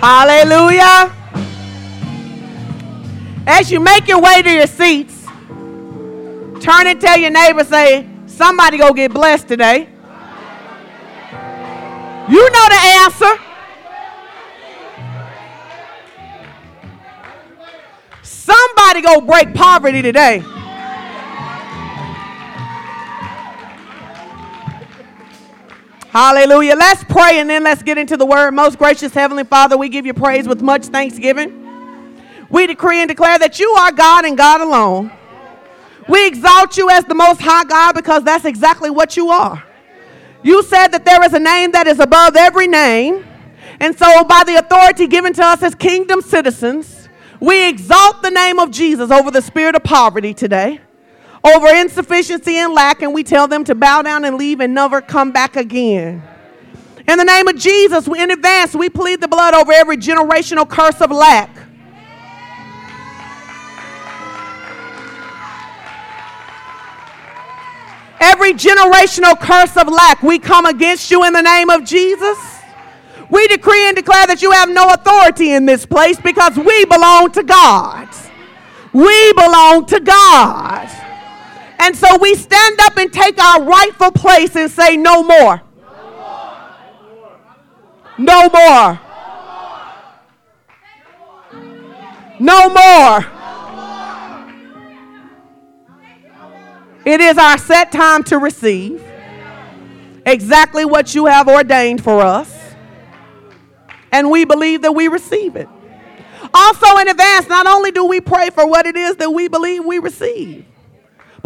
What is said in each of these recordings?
Hallelujah. As you make your way to your seats, turn and tell your neighbor, say, somebody go get blessed today. You know the answer. Somebody go break poverty today. Hallelujah. Let's pray and then let's get into the word. Most gracious Heavenly Father, we give you praise with much thanksgiving. We decree and declare that you are God and God alone. We exalt you as the most high God because that's exactly what you are. You said that there is a name that is above every name. And so, by the authority given to us as kingdom citizens, we exalt the name of Jesus over the spirit of poverty today over insufficiency and lack, and we tell them to bow down and leave and never come back again. In the name of Jesus, in advance, we plead the blood over every generational curse of lack. Every generational curse of lack, we come against you in the name of Jesus. We decree and declare that you have no authority in this place because we belong to God. We belong to God. And so we stand up and take our rightful place and say, No more. No more. No more. It is our set time to receive exactly what you have ordained for us. And we believe that we receive it. Also, in advance, not only do we pray for what it is that we believe we receive,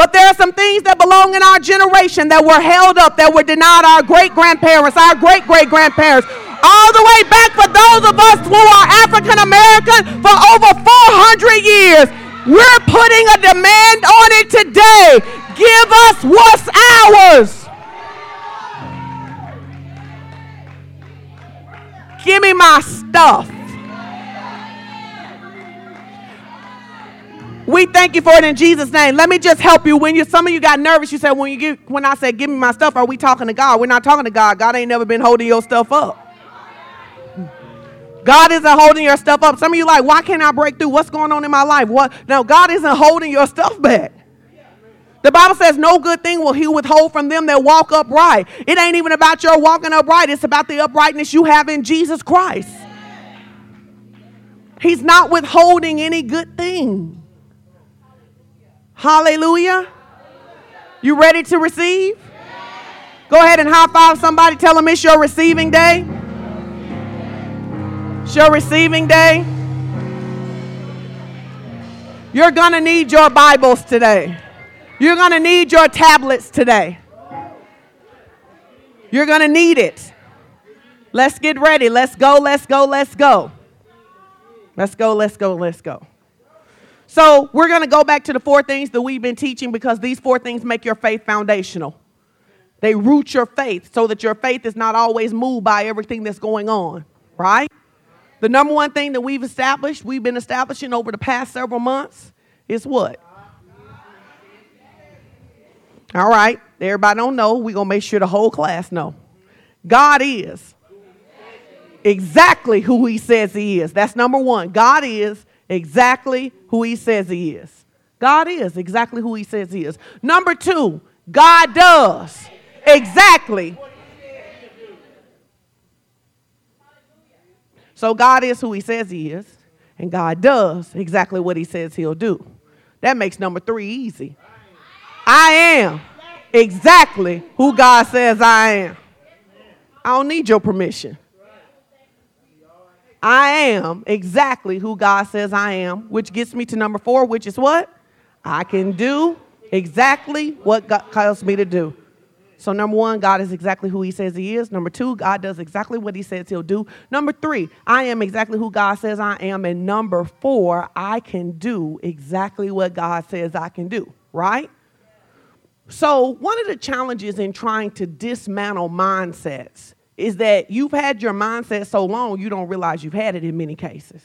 but there are some things that belong in our generation that were held up, that were denied our great grandparents, our great great grandparents, all the way back for those of us who are African American for over 400 years. We're putting a demand on it today. Give us what's ours. Give me my stuff. We thank you for it in Jesus' name. Let me just help you. When you some of you got nervous, you said when you give when I said give me my stuff, are we talking to God? We're not talking to God. God ain't never been holding your stuff up. God isn't holding your stuff up. Some of you like, why can't I break through? What's going on in my life? What? No, God isn't holding your stuff back. The Bible says, No good thing will he withhold from them that walk upright. It ain't even about your walking upright, it's about the uprightness you have in Jesus Christ. He's not withholding any good thing. Hallelujah. You ready to receive? Go ahead and high five somebody. Tell them it's your receiving day. It's your receiving day. You're going to need your Bibles today. You're going to need your tablets today. You're going to need it. Let's get ready. Let's go, let's go, let's go. Let's go, let's go, let's go. So we're going to go back to the four things that we've been teaching because these four things make your faith foundational. They root your faith so that your faith is not always moved by everything that's going on, right? The number one thing that we've established, we've been establishing over the past several months, is what? All right, everybody don't know. We're going to make sure the whole class know. God is exactly who he says he is. That's number one. God is exactly who he says he is. God is exactly who he says he is. Number two, God does exactly. So God is who he says he is, and God does exactly what he says he'll do. That makes number three easy. I am exactly who God says I am. I don't need your permission. I am exactly who God says I am, which gets me to number four, which is what? I can do exactly what God calls me to do. So, number one, God is exactly who He says He is. Number two, God does exactly what He says He'll do. Number three, I am exactly who God says I am. And number four, I can do exactly what God says I can do, right? So, one of the challenges in trying to dismantle mindsets is that you've had your mindset so long you don't realize you've had it in many cases.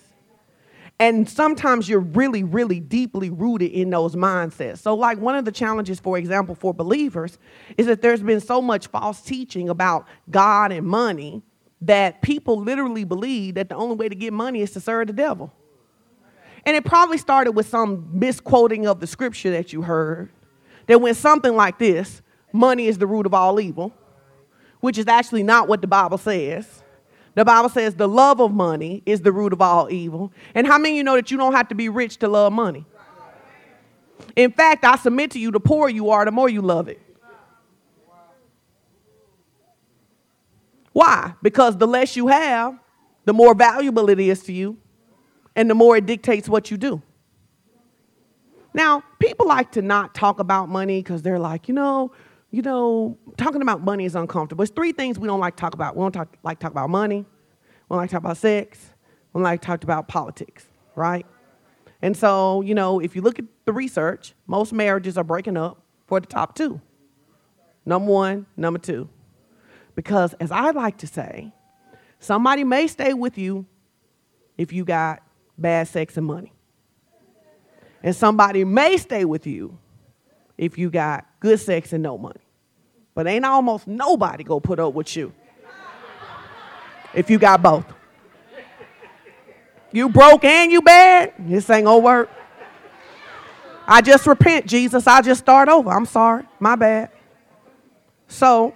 And sometimes you're really, really deeply rooted in those mindsets. So, like one of the challenges, for example, for believers is that there's been so much false teaching about God and money that people literally believe that the only way to get money is to serve the devil. And it probably started with some misquoting of the scripture that you heard that went something like this money is the root of all evil, which is actually not what the Bible says. The Bible says the love of money is the root of all evil. And how many of you know that you don't have to be rich to love money? In fact, I submit to you the poorer you are, the more you love it. Why? Because the less you have, the more valuable it is to you, and the more it dictates what you do. Now, people like to not talk about money because they're like, you know, you know, talking about money is uncomfortable. It's three things we don't like to talk about. We don't talk, like to talk about money. We don't like to talk about sex. We don't like to talk about politics, right? And so, you know, if you look at the research, most marriages are breaking up for the top two. Number one, number two. Because, as I like to say, somebody may stay with you if you got bad sex and money. And somebody may stay with you if you got good sex and no money. But ain't almost nobody gonna put up with you if you got both. You broke and you bad, this ain't gonna work. I just repent, Jesus. I just start over. I'm sorry. My bad. So,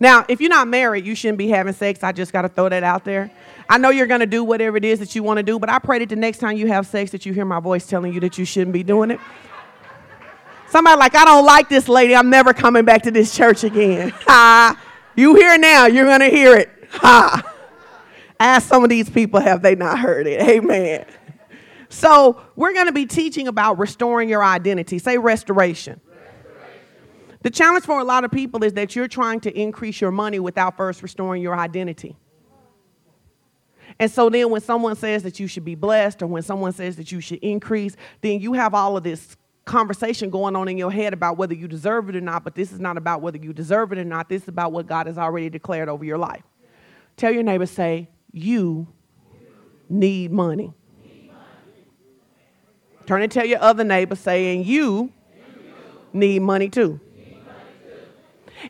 now, if you're not married, you shouldn't be having sex. I just got to throw that out there. I know you're going to do whatever it is that you want to do, but I pray that the next time you have sex that you hear my voice telling you that you shouldn't be doing it. Somebody like, I don't like this lady. I'm never coming back to this church again. Ha. You hear now, you're going to hear it. Ha. Ask some of these people, have they not heard it? Amen. So, we're going to be teaching about restoring your identity. Say restoration. The challenge for a lot of people is that you're trying to increase your money without first restoring your identity. And so then when someone says that you should be blessed or when someone says that you should increase, then you have all of this conversation going on in your head about whether you deserve it or not, but this is not about whether you deserve it or not. This is about what God has already declared over your life. Tell your neighbor, say, you need money. Turn and tell your other neighbor, saying, you need money too.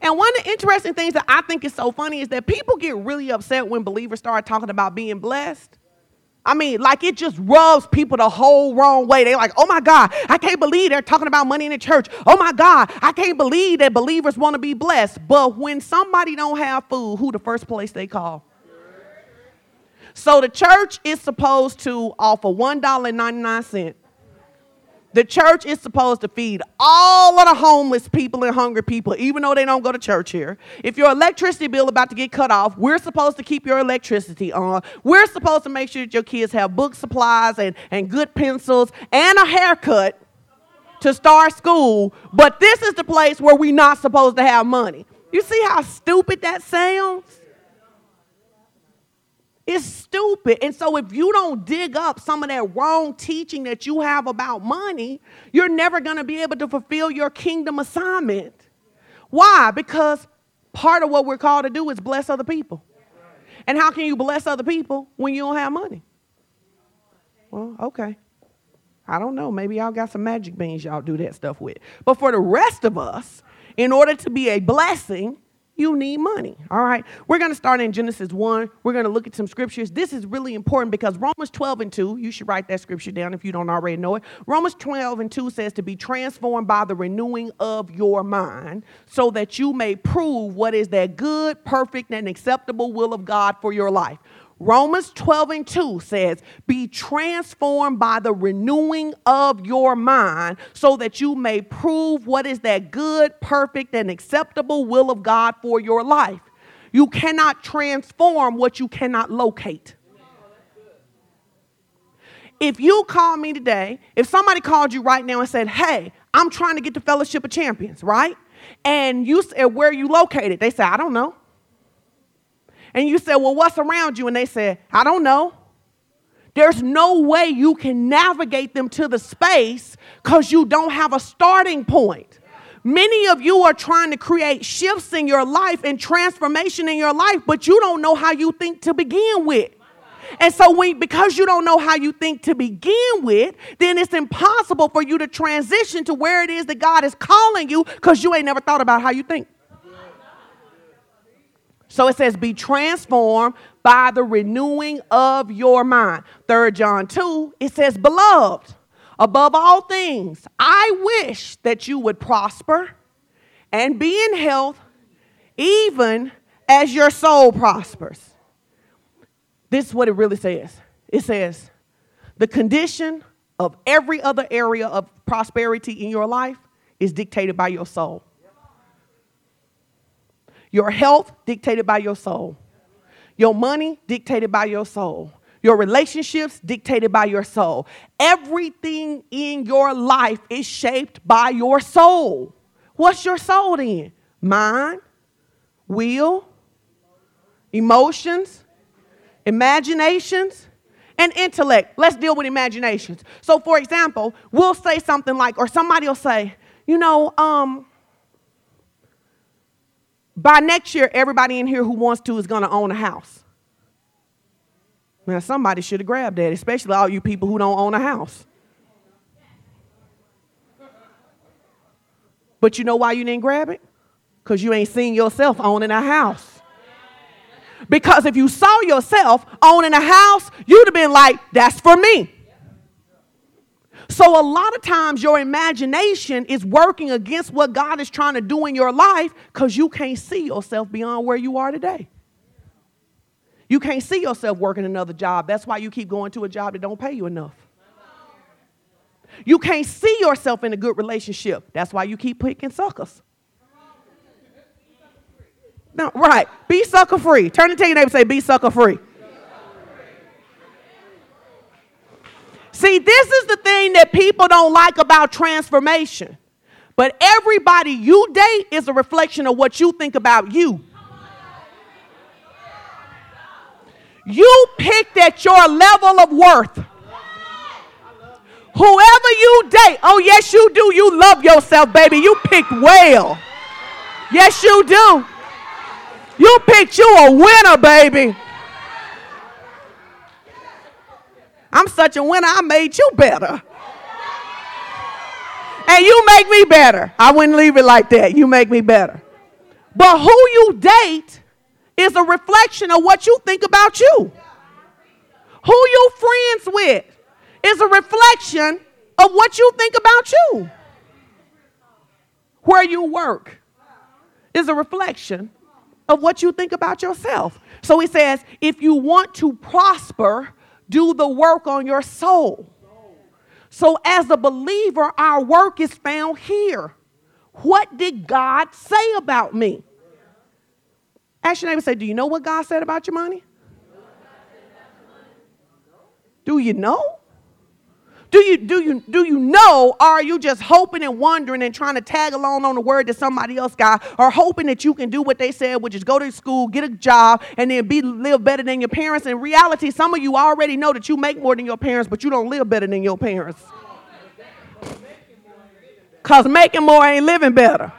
And one of the interesting things that I think is so funny is that people get really upset when believers start talking about being blessed. I mean, like it just rubs people the whole wrong way. They're like, oh my God, I can't believe they're talking about money in the church. Oh my God, I can't believe that believers want to be blessed. But when somebody don't have food, who the first place they call? So the church is supposed to offer $1.99 the church is supposed to feed all of the homeless people and hungry people, even though they don't go to church here. If your electricity bill about to get cut off, we're supposed to keep your electricity on. We're supposed to make sure that your kids have book supplies and, and good pencils and a haircut to start school. But this is the place where we're not supposed to have money. You see how stupid that sounds? It's stupid. And so, if you don't dig up some of that wrong teaching that you have about money, you're never going to be able to fulfill your kingdom assignment. Why? Because part of what we're called to do is bless other people. And how can you bless other people when you don't have money? Well, okay. I don't know. Maybe y'all got some magic beans y'all do that stuff with. But for the rest of us, in order to be a blessing, you need money. All right. We're going to start in Genesis 1. We're going to look at some scriptures. This is really important because Romans 12 and 2, you should write that scripture down if you don't already know it. Romans 12 and 2 says to be transformed by the renewing of your mind so that you may prove what is that good, perfect, and acceptable will of God for your life. Romans 12 and 2 says, Be transformed by the renewing of your mind, so that you may prove what is that good, perfect, and acceptable will of God for your life. You cannot transform what you cannot locate. If you call me today, if somebody called you right now and said, Hey, I'm trying to get the Fellowship of Champions, right? And you said, Where are you located? They say, I don't know. And you said, Well, what's around you? And they said, I don't know. There's no way you can navigate them to the space because you don't have a starting point. Many of you are trying to create shifts in your life and transformation in your life, but you don't know how you think to begin with. And so, when, because you don't know how you think to begin with, then it's impossible for you to transition to where it is that God is calling you because you ain't never thought about how you think. So it says, be transformed by the renewing of your mind. Third John 2, it says, beloved, above all things, I wish that you would prosper and be in health, even as your soul prospers. This is what it really says. It says, the condition of every other area of prosperity in your life is dictated by your soul. Your health dictated by your soul. Your money dictated by your soul. Your relationships dictated by your soul. Everything in your life is shaped by your soul. What's your soul then? Mind, will, emotions, imaginations, and intellect. Let's deal with imaginations. So, for example, we'll say something like, or somebody will say, you know, um, by next year, everybody in here who wants to is going to own a house. Now, somebody should have grabbed that, especially all you people who don't own a house. But you know why you didn't grab it? Because you ain't seen yourself owning a house. Because if you saw yourself owning a house, you'd have been like, that's for me. So, a lot of times, your imagination is working against what God is trying to do in your life because you can't see yourself beyond where you are today. You can't see yourself working another job. That's why you keep going to a job that don't pay you enough. You can't see yourself in a good relationship. That's why you keep picking suckers. No, right. Be sucker free. Turn to your neighbor and say, be sucker free. See, this is the thing that people don't like about transformation. But everybody you date is a reflection of what you think about you. You picked at your level of worth. Whoever you date, oh, yes, you do. You love yourself, baby. You picked well. Yes, you do. You picked you a winner, baby. I'm such a winner, I made you better. And you make me better. I wouldn't leave it like that. You make me better. But who you date is a reflection of what you think about you. Who you friends with is a reflection of what you think about you. Where you work is a reflection of what you think about yourself. So he says, if you want to prosper, do the work on your soul. So, as a believer, our work is found here. What did God say about me? Ask your neighbor, say, Do you know what God said about your money? Do you know? Do you, do, you, do you know, or are you just hoping and wondering and trying to tag along on the word that somebody else got, or hoping that you can do what they said, which is go to school, get a job, and then be live better than your parents? In reality, some of you already know that you make more than your parents, but you don't live better than your parents. Because making more ain't living better.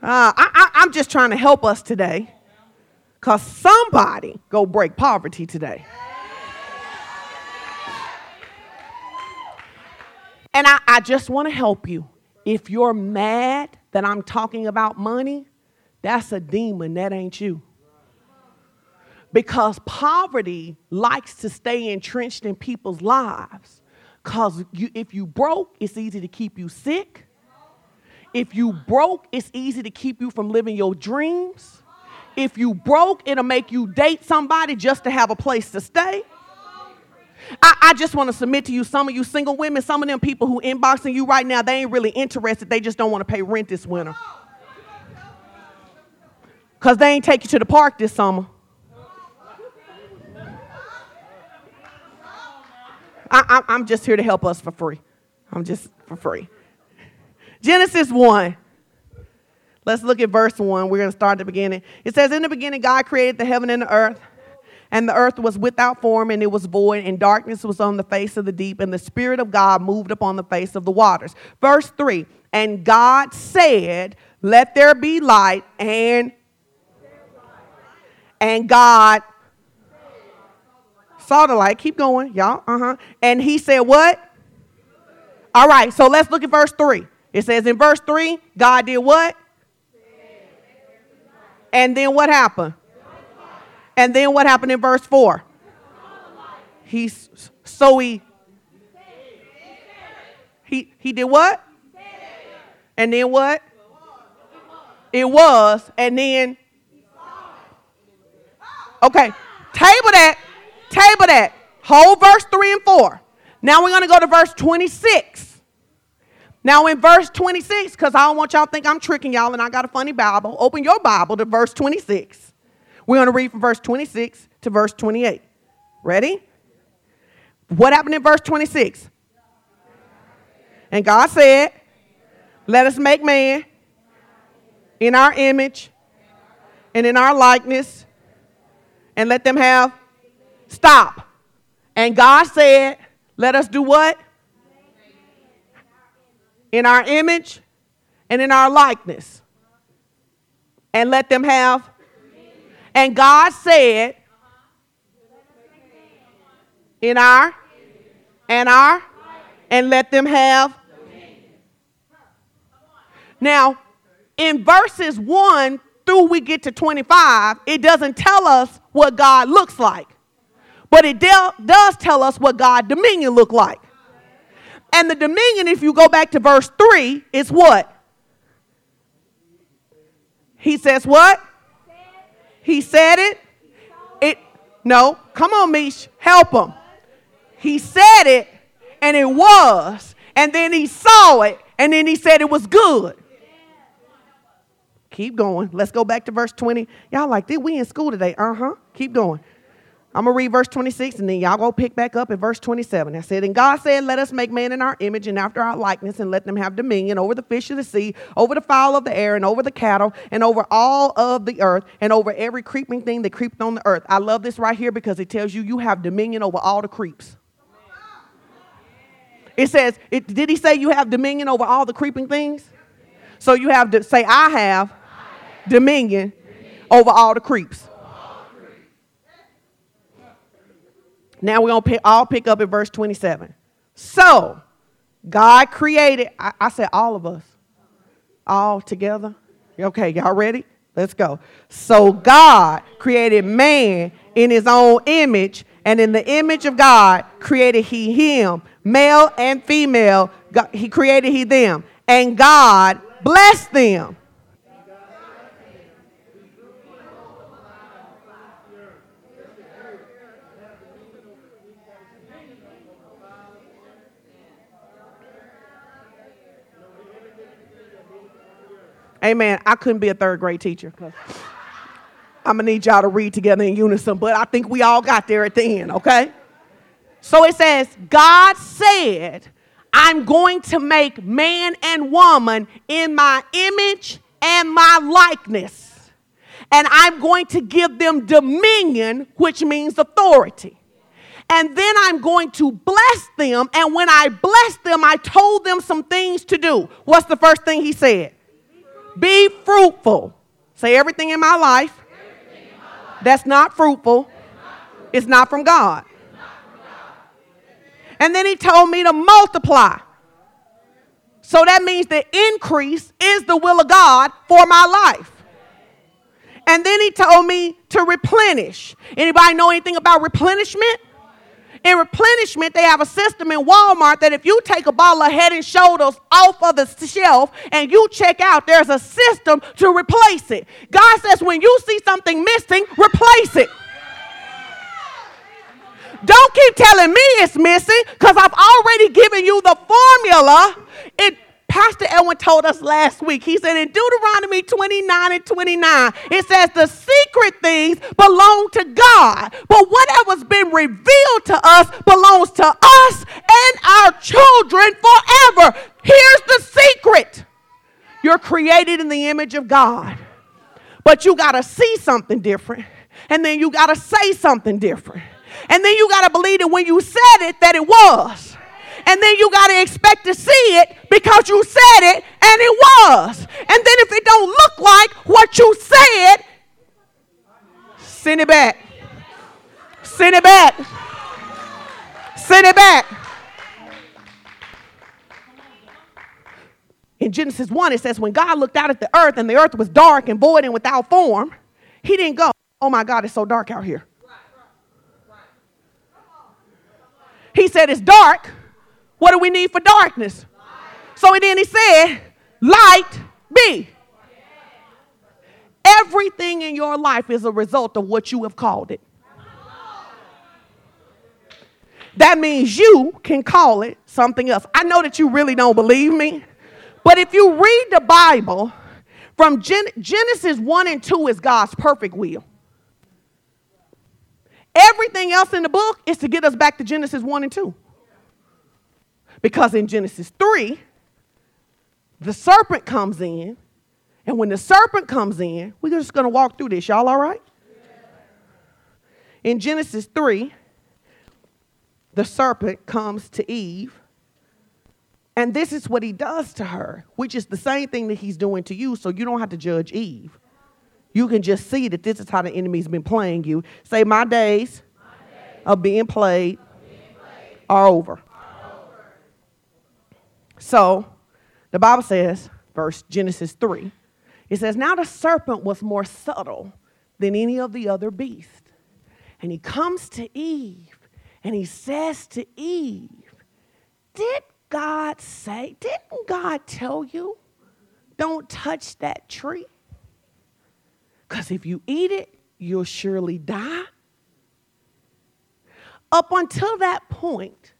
Uh, I, I, I'm just trying to help us today. Because somebody go break poverty today. And I, I just want to help you. If you're mad that I'm talking about money, that's a demon, that ain't you. Because poverty likes to stay entrenched in people's lives. Because if you broke, it's easy to keep you sick. If you broke, it's easy to keep you from living your dreams. If you broke, it'll make you date somebody just to have a place to stay. I, I just want to submit to you, some of you single women, some of them people who inboxing you right now, they ain't really interested. They just don't want to pay rent this winter. Because they ain't take you to the park this summer. I, I, I'm just here to help us for free. I'm just for free. Genesis 1. Let's look at verse 1. We're going to start at the beginning. It says, In the beginning, God created the heaven and the earth. And the earth was without form and it was void, and darkness was on the face of the deep, and the Spirit of God moved upon the face of the waters. Verse 3 And God said, Let there be light, and and God saw the light. Keep going, y'all. Uh-huh. And he said, What? All right, so let's look at verse 3. It says in verse 3, God did what? And then what happened? And then what happened in verse 4? He so he he he did what? And then what? It was, and then Okay, table that, table that. Whole verse 3 and 4. Now we're going to go to verse 26. Now in verse 26, because I don't want y'all to think I'm tricking y'all and I got a funny Bible, open your Bible to verse 26. We're going to read from verse 26 to verse 28. Ready? What happened in verse 26? And God said, Let us make man in our image and in our likeness, and let them have. Stop. And God said, Let us do what? In our image and in our likeness. And let them have. And God said, in our and our and let them have. Now, in verses 1 through we get to 25, it doesn't tell us what God looks like. But it de- does tell us what God dominion look like. And the dominion, if you go back to verse 3, is what? He says what? He said it. It no, come on, Mish, help him. He said it, and it was. And then he saw it, and then he said it was good. Keep going. Let's go back to verse 20. Y'all like, did we in school today? Uh huh. Keep going. I'm going to read verse 26 and then y'all go pick back up at verse 27. I said, And God said, Let us make man in our image and after our likeness, and let them have dominion over the fish of the sea, over the fowl of the air, and over the cattle, and over all of the earth, and over every creeping thing that creepeth on the earth. I love this right here because it tells you you have dominion over all the creeps. It says, it, did he say you have dominion over all the creeping things? So you have to say, I have dominion over all the creeps. Now we're going to all pick up at verse 27. So, God created, I, I said all of us, all together. Okay, y'all ready? Let's go. So, God created man in his own image, and in the image of God created he him, male and female. God, he created he them, and God blessed them. Amen. I couldn't be a third grade teacher. I'm going to need y'all to read together in unison, but I think we all got there at the end, okay? So it says, God said, I'm going to make man and woman in my image and my likeness. And I'm going to give them dominion, which means authority. And then I'm going to bless them. And when I bless them, I told them some things to do. What's the first thing he said? Be fruitful. Say everything in my life, that's not fruitful. It's not from God. And then he told me to multiply. So that means the increase is the will of God for my life. And then he told me to replenish. Anybody know anything about replenishment? In replenishment, they have a system in Walmart that if you take a bottle of head and shoulders off of the shelf and you check out, there's a system to replace it. God says when you see something missing, replace it. Don't keep telling me it's missing because I've already given you the formula. It Pastor Elwin told us last week. He said in Deuteronomy 29 and 29, it says the secret things belong to God, but whatever's been revealed to us belongs to us and our children forever. Here's the secret you're created in the image of God, but you got to see something different, and then you got to say something different, and then you got to believe that when you said it, that it was and then you got to expect to see it because you said it and it was. And then if it don't look like what you said, send it back. Send it back. Send it back. in Genesis 1, it says, when God looked out at the earth and the earth was dark and void and without form, he didn't go, oh my God, it's so dark out here. He said, it's dark. What do we need for darkness? So then he said, light be. Everything in your life is a result of what you have called it. That means you can call it something else. I know that you really don't believe me, but if you read the Bible, from Gen- Genesis 1 and 2 is God's perfect will. Everything else in the book is to get us back to Genesis 1 and 2. Because in Genesis 3, the serpent comes in, and when the serpent comes in, we're just going to walk through this. Y'all all right? In Genesis 3, the serpent comes to Eve, and this is what he does to her, which is the same thing that he's doing to you, so you don't have to judge Eve. You can just see that this is how the enemy's been playing you. Say, My days, My days of being played, being played are over. So, the Bible says, verse Genesis 3, it says, Now the serpent was more subtle than any of the other beasts. And he comes to Eve and he says to Eve, Did God say, didn't God tell you, don't touch that tree? Because if you eat it, you'll surely die. Up until that point,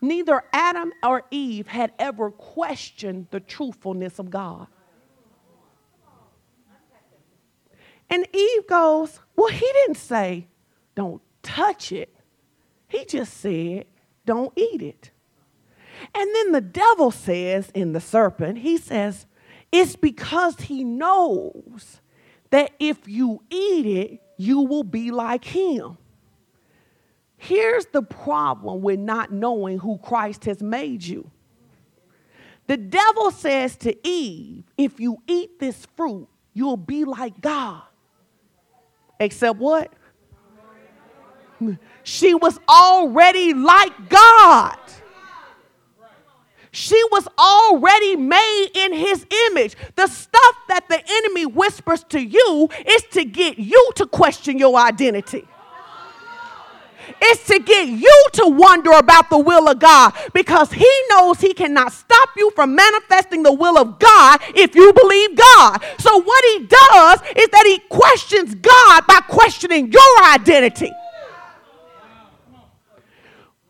neither Adam or Eve had ever questioned the truthfulness of God. And Eve goes, Well, he didn't say, don't touch it. He just said, don't eat it. And then the devil says in the serpent, he says, it's because he knows that if you eat it, you will be like him. Here's the problem with not knowing who Christ has made you. The devil says to Eve, if you eat this fruit, you'll be like God. Except what? She was already like God. She was already made in his image. The stuff that the enemy whispers to you is to get you to question your identity. It's to get you to wonder about the will of God because he knows he cannot stop you from manifesting the will of God if you believe God. So, what he does is that he questions God by questioning your identity.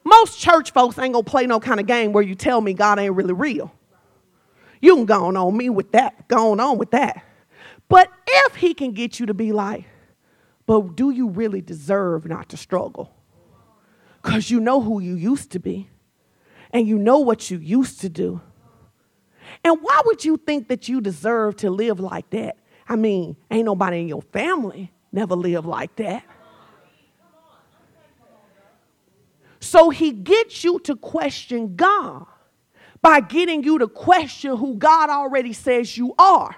Most church folks ain't gonna play no kind of game where you tell me God ain't really real. You can go on me with that, going on with that. But if he can get you to be like, but do you really deserve not to struggle? Because you know who you used to be, and you know what you used to do. And why would you think that you deserve to live like that? I mean, ain't nobody in your family never lived like that. So he gets you to question God by getting you to question who God already says you are,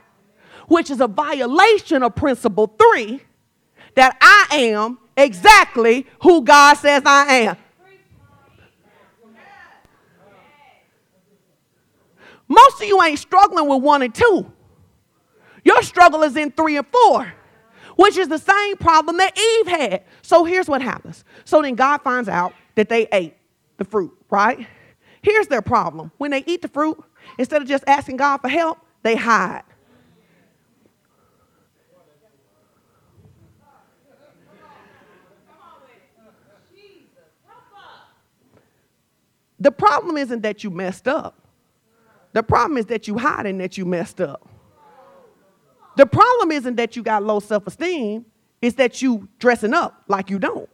which is a violation of principle three that I am exactly who God says I am. Most of you ain't struggling with one and two. Your struggle is in three and four, which is the same problem that Eve had. So here's what happens. So then God finds out that they ate the fruit, right? Here's their problem. When they eat the fruit, instead of just asking God for help, they hide. The problem isn't that you messed up. The problem is that you hiding that you messed up. The problem isn't that you got low self-esteem, it's that you dressing up like you don't.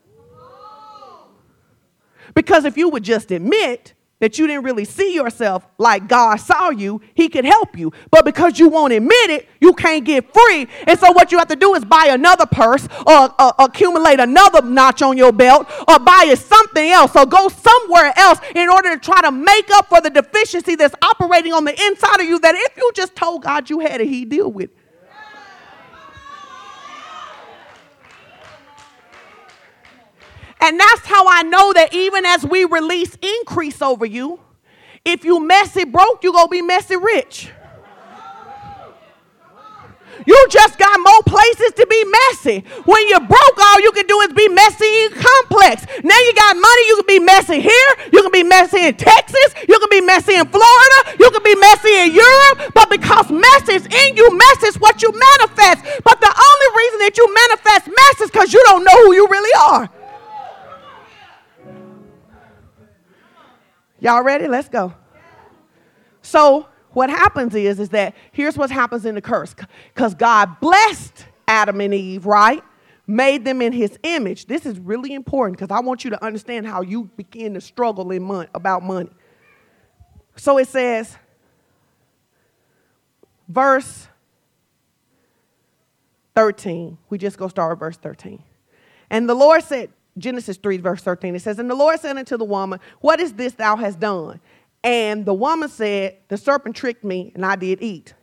Because if you would just admit that you didn't really see yourself like God saw you, He could help you. But because you won't admit it, you can't get free. And so what you have to do is buy another purse or accumulate another notch on your belt or buy something else or go somewhere else in order to try to make up for the deficiency that's operating on the inside of you that if you just told God you had it, He'd deal with it. And that's how I know that even as we release increase over you, if you messy broke, you gonna be messy rich. You just got more places to be messy. When you're broke, all you can do is be messy and complex. Now you got money, you can be messy here. You can be messy in Texas. You can be messy in Florida. You can be messy in Europe. But because mess is in you, mess is what you manifest. But the only reason that you manifest mess is because you don't know who you really are. Y'all ready? Let's go. So what happens is, is that here's what happens in the curse. Because God blessed Adam and Eve, right? Made them in his image. This is really important because I want you to understand how you begin to struggle in money, about money. So it says, verse 13. We just go start with verse 13. And the Lord said, Genesis 3, verse 13, it says, And the Lord said unto the woman, What is this thou hast done? And the woman said, The serpent tricked me, and I did eat.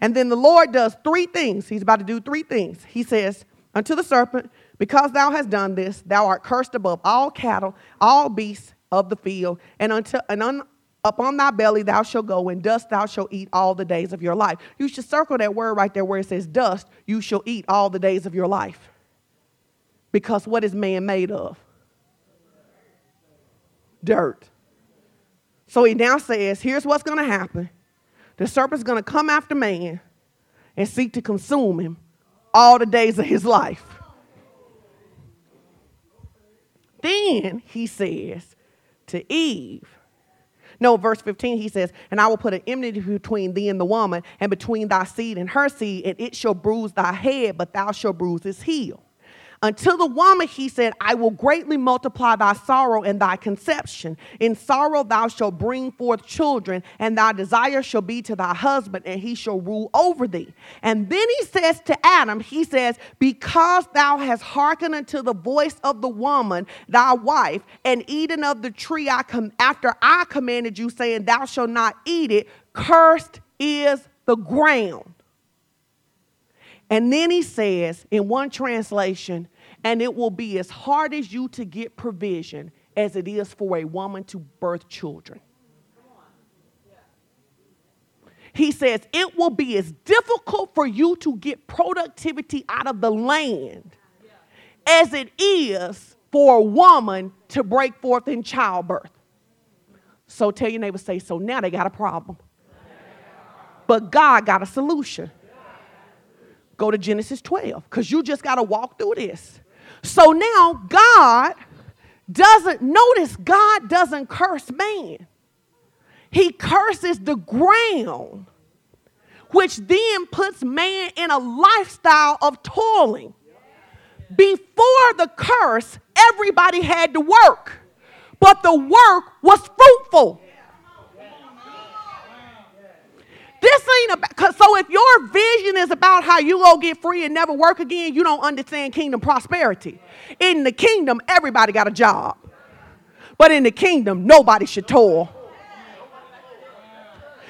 And then the Lord does three things. He's about to do three things. He says, Unto the serpent, because thou hast done this, thou art cursed above all cattle, all beasts of the field, and, unto, and un, upon thy belly thou shalt go, and dust thou shalt eat all the days of your life. You should circle that word right there where it says dust, you shall eat all the days of your life. Because what is man made of? Dirt. So he now says, here's what's going to happen. The serpent's going to come after man and seek to consume him all the days of his life. Then he says to Eve, no, verse 15, he says, And I will put an enmity between thee and the woman, and between thy seed and her seed, and it shall bruise thy head, but thou shalt bruise his heel. Until the woman, he said, I will greatly multiply thy sorrow and thy conception. In sorrow thou shalt bring forth children, and thy desire shall be to thy husband, and he shall rule over thee. And then he says to Adam, he says, Because thou hast hearkened unto the voice of the woman, thy wife, and eaten of the tree I com- after I commanded you, saying, Thou shalt not eat it, cursed is the ground and then he says in one translation, and it will be as hard as you to get provision as it is for a woman to birth children. He says it will be as difficult for you to get productivity out of the land as it is for a woman to break forth in childbirth. So tell your neighbor, say, so now they got a problem. But God got a solution. Go to Genesis 12 because you just got to walk through this. So now God doesn't, notice God doesn't curse man, He curses the ground, which then puts man in a lifestyle of toiling. Before the curse, everybody had to work, but the work was fruitful. This ain't about, so if your vision is about how you go get free and never work again, you don't understand kingdom prosperity. In the kingdom, everybody got a job. But in the kingdom, nobody should toil.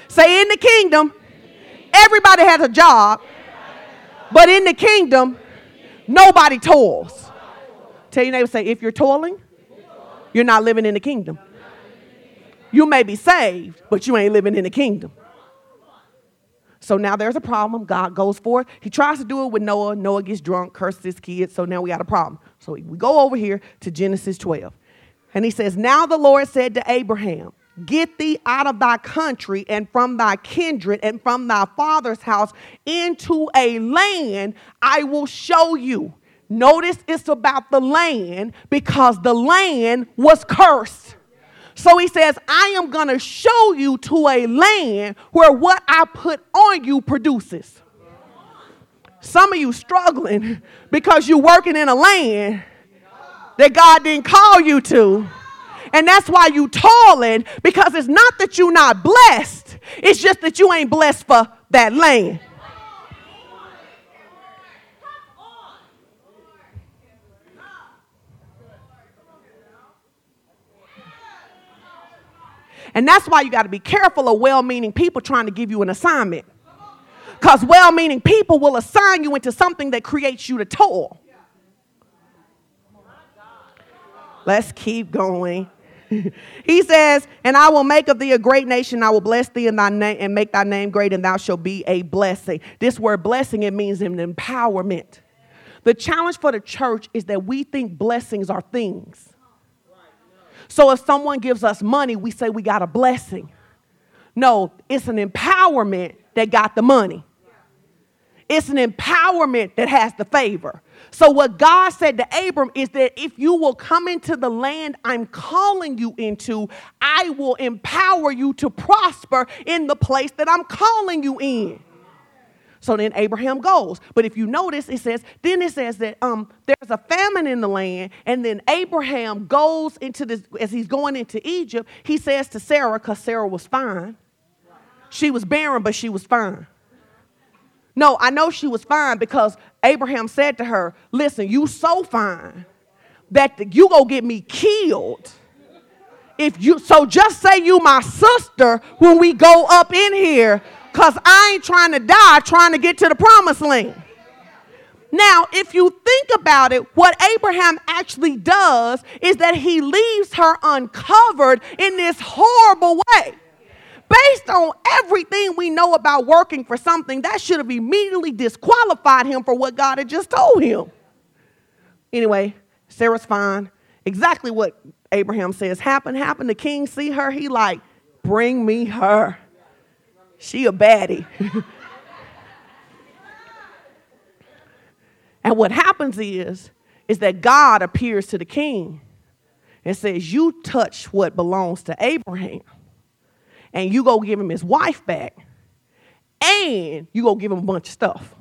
Say in the kingdom, everybody has a job. But in the kingdom, nobody toils. Tell your neighbor, say, if you're toiling, you're not living in the kingdom. You may be saved, but you ain't living in the kingdom. So now there's a problem. God goes forth. He tries to do it with Noah. Noah gets drunk, curses his kids. So now we got a problem. So we go over here to Genesis 12. And he says, Now the Lord said to Abraham, Get thee out of thy country and from thy kindred and from thy father's house into a land I will show you. Notice it's about the land because the land was cursed. So he says, I am going to show you to a land where what I put on you produces. Some of you struggling because you're working in a land that God didn't call you to. And that's why you toiling because it's not that you're not blessed. It's just that you ain't blessed for that land. And that's why you got to be careful of well meaning people trying to give you an assignment. Because well meaning people will assign you into something that creates you to toil. Let's keep going. he says, And I will make of thee a great nation. I will bless thee in thy name and make thy name great, and thou shalt be a blessing. This word blessing, it means an empowerment. The challenge for the church is that we think blessings are things. So if someone gives us money, we say we got a blessing. No, it's an empowerment that got the money. It's an empowerment that has the favor. So, what God said to Abram is that if you will come into the land I'm calling you into, I will empower you to prosper in the place that I'm calling you in. So then Abraham goes. But if you notice, it says, then it says that um, there's a famine in the land, and then Abraham goes into this, as he's going into Egypt, he says to Sarah, because Sarah was fine. She was barren, but she was fine. No, I know she was fine because Abraham said to her, Listen, you so fine that you go get me killed. If you so just say you my sister when we go up in here, because I ain't trying to die, trying to get to the promised land. Now, if you think about it, what Abraham actually does is that he leaves her uncovered in this horrible way based on everything we know about working for something, that should have immediately disqualified him for what God had just told him. Anyway, Sarah's fine. Exactly what Abraham says happened, happened. The king see her, he like, bring me her. She a baddie. and what happens is, is that God appears to the king and says, You touch what belongs to Abraham and you go give him his wife back, and you go give him a bunch of stuff.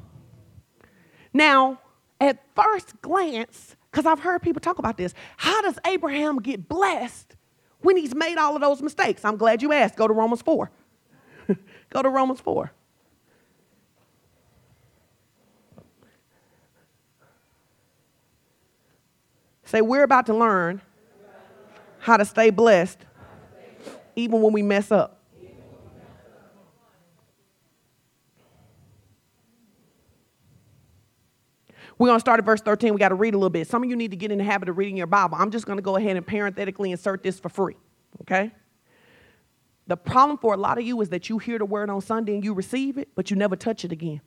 Now, at first glance, because I've heard people talk about this, how does Abraham get blessed when he's made all of those mistakes? I'm glad you asked. Go to Romans 4. Go to Romans 4. Say, we're about to learn how to stay blessed even when we mess up. We're going to start at verse 13. We got to read a little bit. Some of you need to get in the habit of reading your Bible. I'm just going to go ahead and parenthetically insert this for free, okay? The problem for a lot of you is that you hear the word on Sunday and you receive it, but you never touch it again.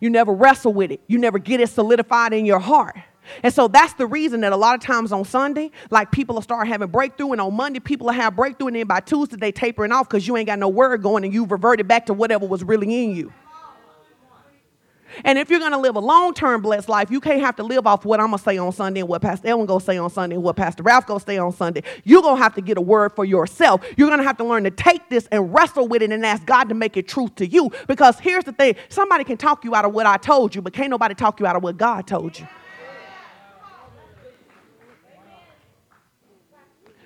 You never wrestle with it, you never get it solidified in your heart. And so that's the reason that a lot of times on Sunday, like people will start having breakthrough, and on Monday, people will have breakthrough, and then by Tuesday, they tapering off because you ain't got no word going and you've reverted back to whatever was really in you. And if you're going to live a long term blessed life, you can't have to live off what I'm going to say on Sunday and what Pastor Ellen going to say on Sunday and what Pastor Ralph going to say on Sunday. You're going to have to get a word for yourself. You're going to have to learn to take this and wrestle with it and ask God to make it truth to you. Because here's the thing somebody can talk you out of what I told you, but can't nobody talk you out of what God told you.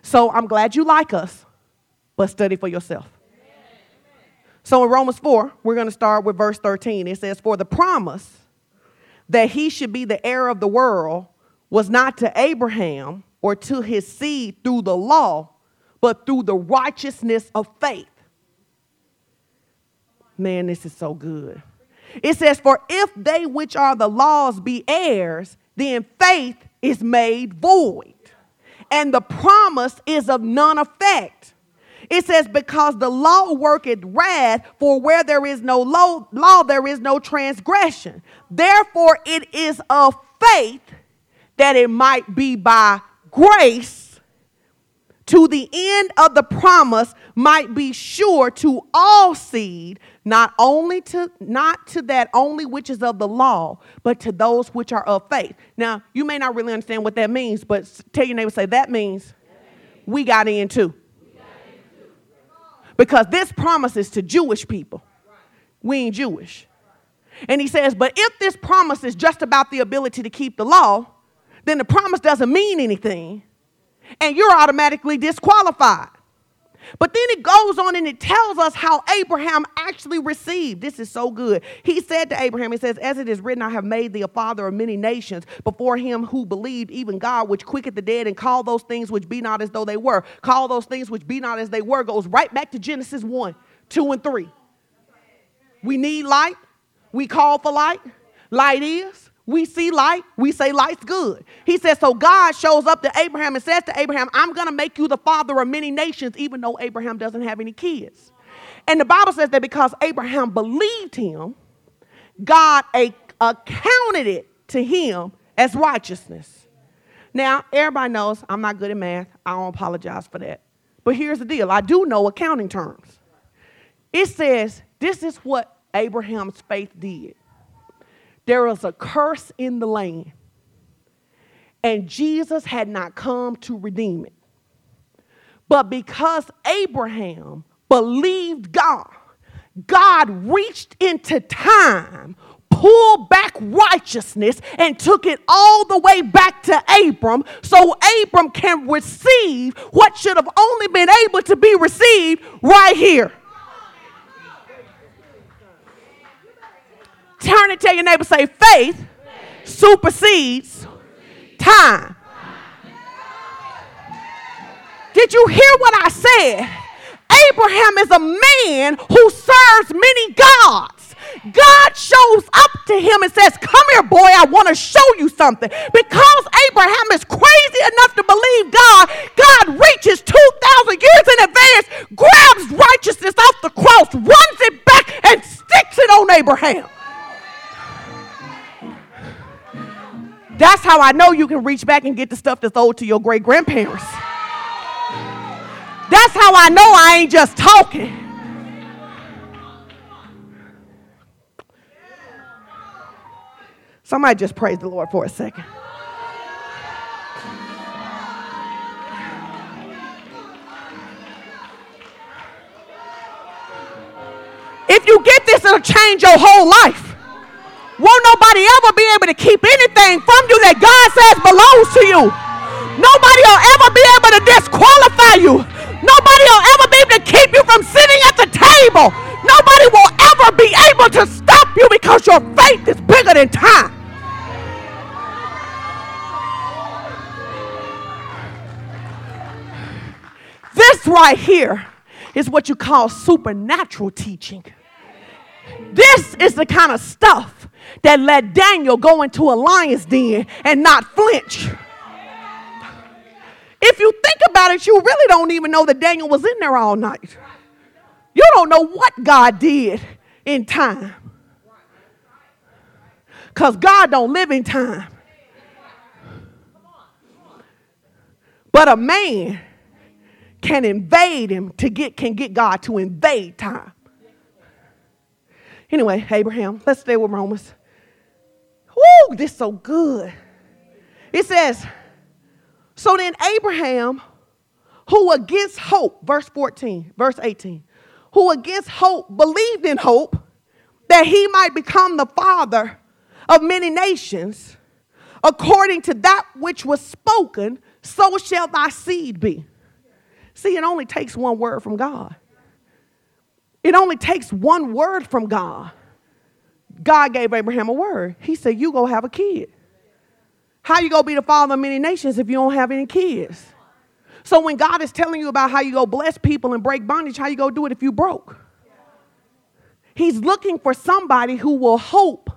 So I'm glad you like us, but study for yourself. So in Romans 4, we're going to start with verse 13. It says, For the promise that he should be the heir of the world was not to Abraham or to his seed through the law, but through the righteousness of faith. Man, this is so good. It says, For if they which are the laws be heirs, then faith is made void, and the promise is of none effect it says, Because the law worketh wrath, for where there is no law, law, there is no transgression. Therefore, it is of faith that it might be by grace to the end of the promise might be sure to all seed not only to not to that only which is of the law but to those which are of faith now you may not really understand what that means but tell your neighbor say that means we got in too because this promise is to Jewish people. We ain't Jewish. And he says, but if this promise is just about the ability to keep the law, then the promise doesn't mean anything, and you're automatically disqualified. But then it goes on and it tells us how Abraham actually received. This is so good. He said to Abraham, He says, As it is written, I have made thee a father of many nations before him who believed, even God, which quicketh the dead and call those things which be not as though they were. Call those things which be not as they were goes right back to Genesis 1, 2, and 3. We need light. We call for light. Light is. We see light, we say light's good. He says, so God shows up to Abraham and says to Abraham, I'm going to make you the father of many nations, even though Abraham doesn't have any kids. And the Bible says that because Abraham believed him, God accounted it to him as righteousness. Now, everybody knows I'm not good at math. I don't apologize for that. But here's the deal I do know accounting terms. It says this is what Abraham's faith did. There was a curse in the land, and Jesus had not come to redeem it. But because Abraham believed God, God reached into time, pulled back righteousness, and took it all the way back to Abram so Abram can receive what should have only been able to be received right here. Turn and tell your neighbor, say, faith supersedes time. Did you hear what I said? Abraham is a man who serves many gods. God shows up to him and says, Come here, boy, I want to show you something. Because Abraham is crazy enough to believe God, God reaches 2,000 years in advance, grabs righteousness off the cross, runs it back, and sticks it on Abraham. That's how I know you can reach back and get the stuff that's owed to your great grandparents. That's how I know I ain't just talking. Somebody just praise the Lord for a second. If you get this, it'll change your whole life. Won't nobody ever be able to keep anything from you that God says belongs to you. Nobody will ever be able to disqualify you. Nobody will ever be able to keep you from sitting at the table. Nobody will ever be able to stop you because your faith is bigger than time. This right here is what you call supernatural teaching. This is the kind of stuff that let Daniel go into a lion's den and not flinch. If you think about it, you really don't even know that Daniel was in there all night. You don't know what God did in time. Because God don't live in time. But a man can invade him to get can get God to invade time. Anyway, Abraham, let's stay with Romans. Woo, this is so good. It says, so then Abraham, who against hope, verse 14, verse 18, who against hope believed in hope that he might become the father of many nations, according to that which was spoken, so shall thy seed be. See, it only takes one word from God. It only takes one word from God. God gave Abraham a word. He said, You go have a kid. How you gonna be the father of many nations if you don't have any kids? So when God is telling you about how you go bless people and break bondage, how you go do it if you broke? He's looking for somebody who will hope.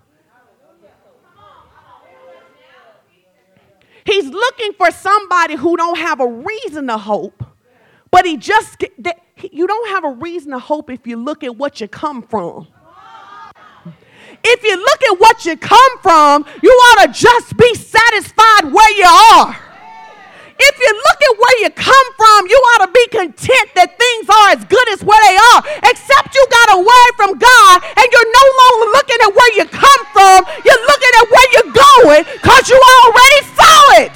He's looking for somebody who don't have a reason to hope, but he just you don't have a reason to hope if you look at what you come from. If you look at what you come from, you ought to just be satisfied where you are. If you look at where you come from, you ought to be content that things are as good as where they are. Except you got away from God and you're no longer looking at where you come from, you're looking at where you're going because you already saw it.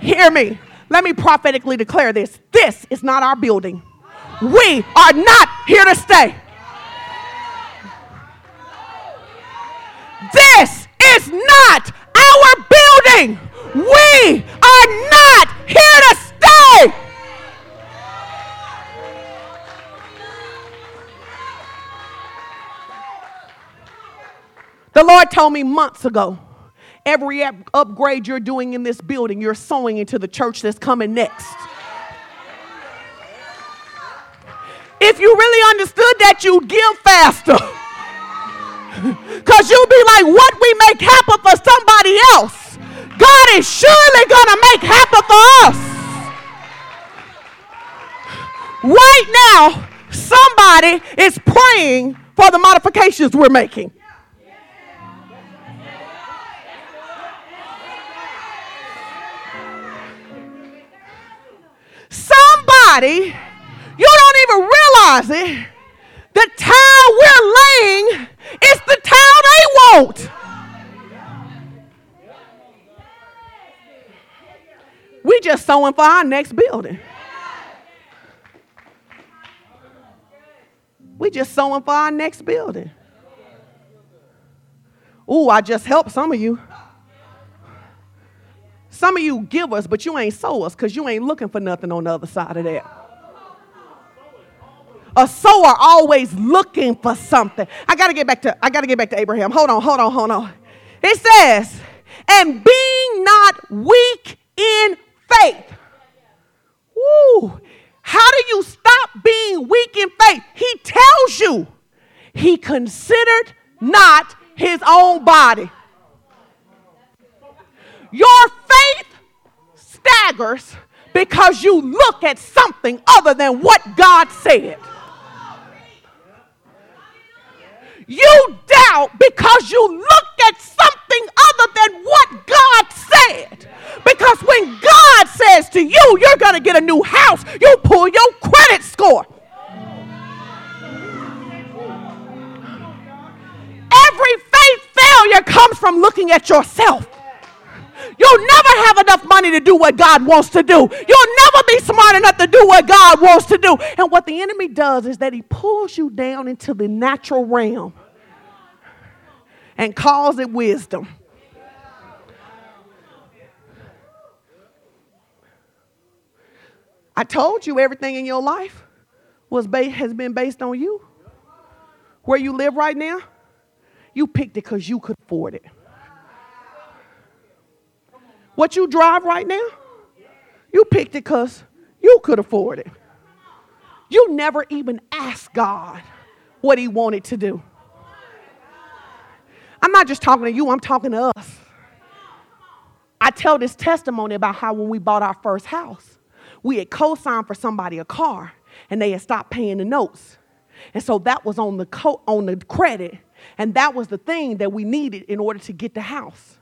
Hear me. Let me prophetically declare this. This is not our building. We are not here to stay. This is not our building. We are not here to stay. The Lord told me months ago every upgrade you're doing in this building, you're sowing into the church that's coming next. If you really understood that, you'd give faster. Because you'll be like, what we make happen for somebody else, God is surely going to make happen for us. Right now, somebody is praying for the modifications we're making. Somebody, you don't even realize it. The tile we're laying is the tile they want. We just sowing for our next building. We just sowing for our next building. Ooh, I just helped some of you. Some of you give us, but you ain't sow us because you ain't looking for nothing on the other side of that. A sower always looking for something. I gotta get back to I gotta get back to Abraham. Hold on, hold on, hold on. It says, and being not weak in faith. Woo. How do you stop being weak in faith? He tells you he considered not his own body. Your faith staggers because you look at something other than what God said. You doubt because you look at something other than what God said. Because when God says to you, you're going to get a new house, do what God wants to do. You'll never be smart enough to do what God wants to do. And what the enemy does is that he pulls you down into the natural realm and calls it wisdom. I told you everything in your life was ba- has been based on you. Where you live right now, you picked it because you could afford it. What you drive right now, you picked it because you could afford it. You never even asked God what He wanted to do. I'm not just talking to you, I'm talking to us. I tell this testimony about how when we bought our first house, we had co signed for somebody a car and they had stopped paying the notes. And so that was on the, co- on the credit, and that was the thing that we needed in order to get the house.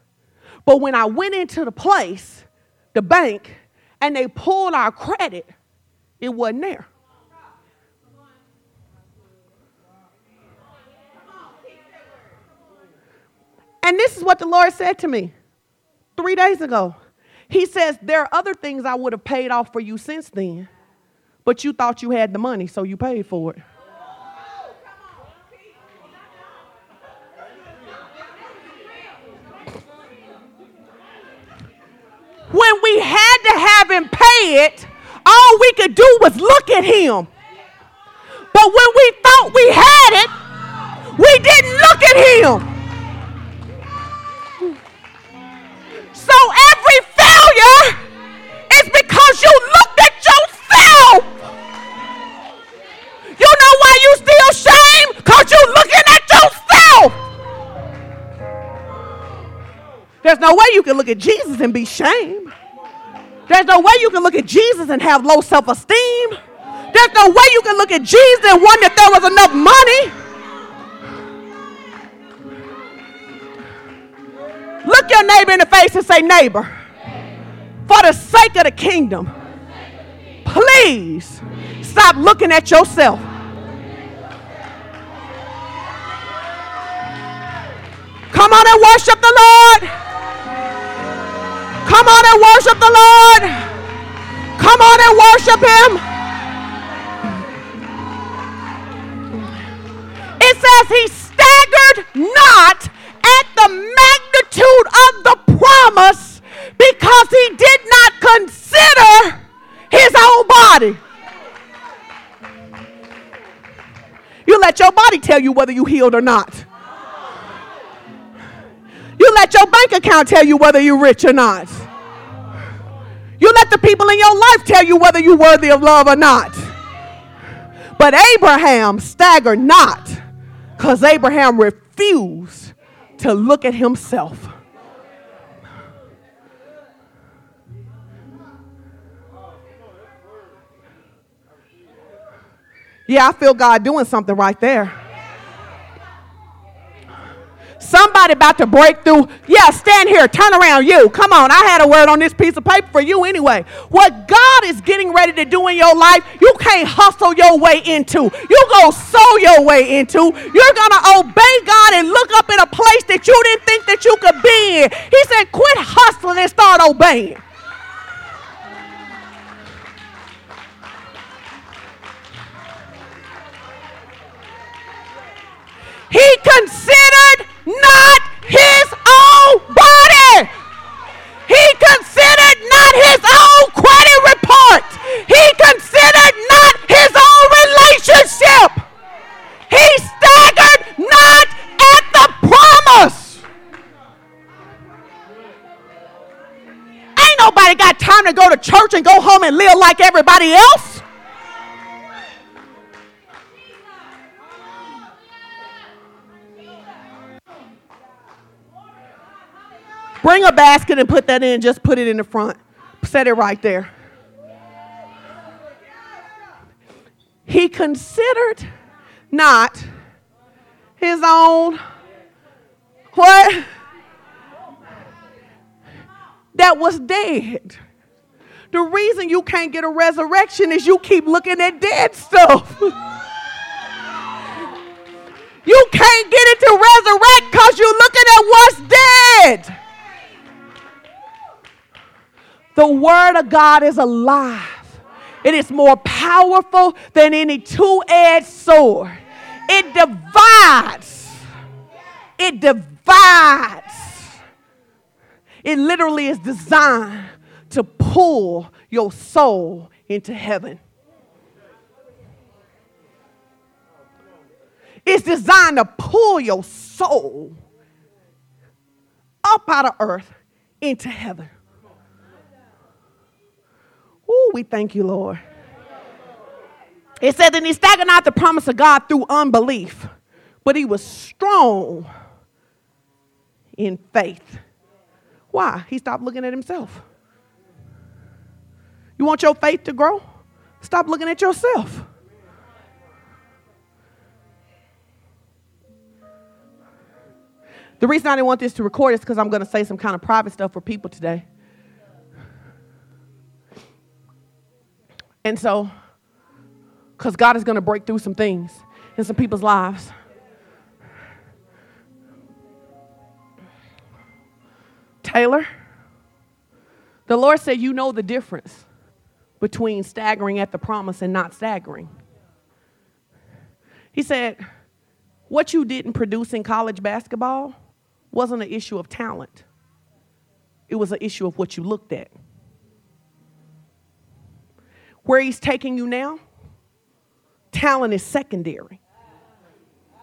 But when I went into the place, the bank, and they pulled our credit, it wasn't there. And this is what the Lord said to me three days ago. He says, There are other things I would have paid off for you since then, but you thought you had the money, so you paid for it. When we had to have him pay it, all we could do was look at him. But when we thought we had it, we didn't look at him. You can look at Jesus and be shamed. There's no way you can look at Jesus and have low self esteem. There's no way you can look at Jesus and wonder if there was enough money. Look your neighbor in the face and say, Neighbor, for the sake of the kingdom, please stop looking at yourself. Come on and worship the Lord. Come on and worship the Lord. Come on and worship Him. It says He staggered not at the magnitude of the promise because He did not consider His own body. You let your body tell you whether you healed or not. You let your bank account tell you whether you're rich or not. You let the people in your life tell you whether you're worthy of love or not. But Abraham staggered not because Abraham refused to look at himself. Yeah, I feel God doing something right there. Somebody about to break through. Yeah, stand here. Turn around. You. Come on. I had a word on this piece of paper for you anyway. What God is getting ready to do in your life, you can't hustle your way into. You go sow your way into. You're going to obey God and look up in a place that you didn't think that you could be in. He said, quit hustling and start obeying. He considered time to go to church and go home and live like everybody else. Bring a basket and put that in. Just put it in the front. Set it right there. He considered not his own what? That was dead. The reason you can't get a resurrection is you keep looking at dead stuff. you can't get it to resurrect because you're looking at what's dead. The Word of God is alive. It is more powerful than any two edged sword. It divides. It divides. It literally is designed to pull your soul into heaven. It's designed to pull your soul up out of earth into heaven. Ooh, we thank you, Lord. It said that he staggered not the promise of God through unbelief, but he was strong in faith. Why? He stopped looking at himself. You want your faith to grow? Stop looking at yourself. The reason I didn't want this to record is because I'm going to say some kind of private stuff for people today. And so, because God is going to break through some things in some people's lives. Taylor, the Lord said, You know the difference between staggering at the promise and not staggering. He said, What you didn't produce in college basketball wasn't an issue of talent, it was an issue of what you looked at. Where he's taking you now, talent is secondary.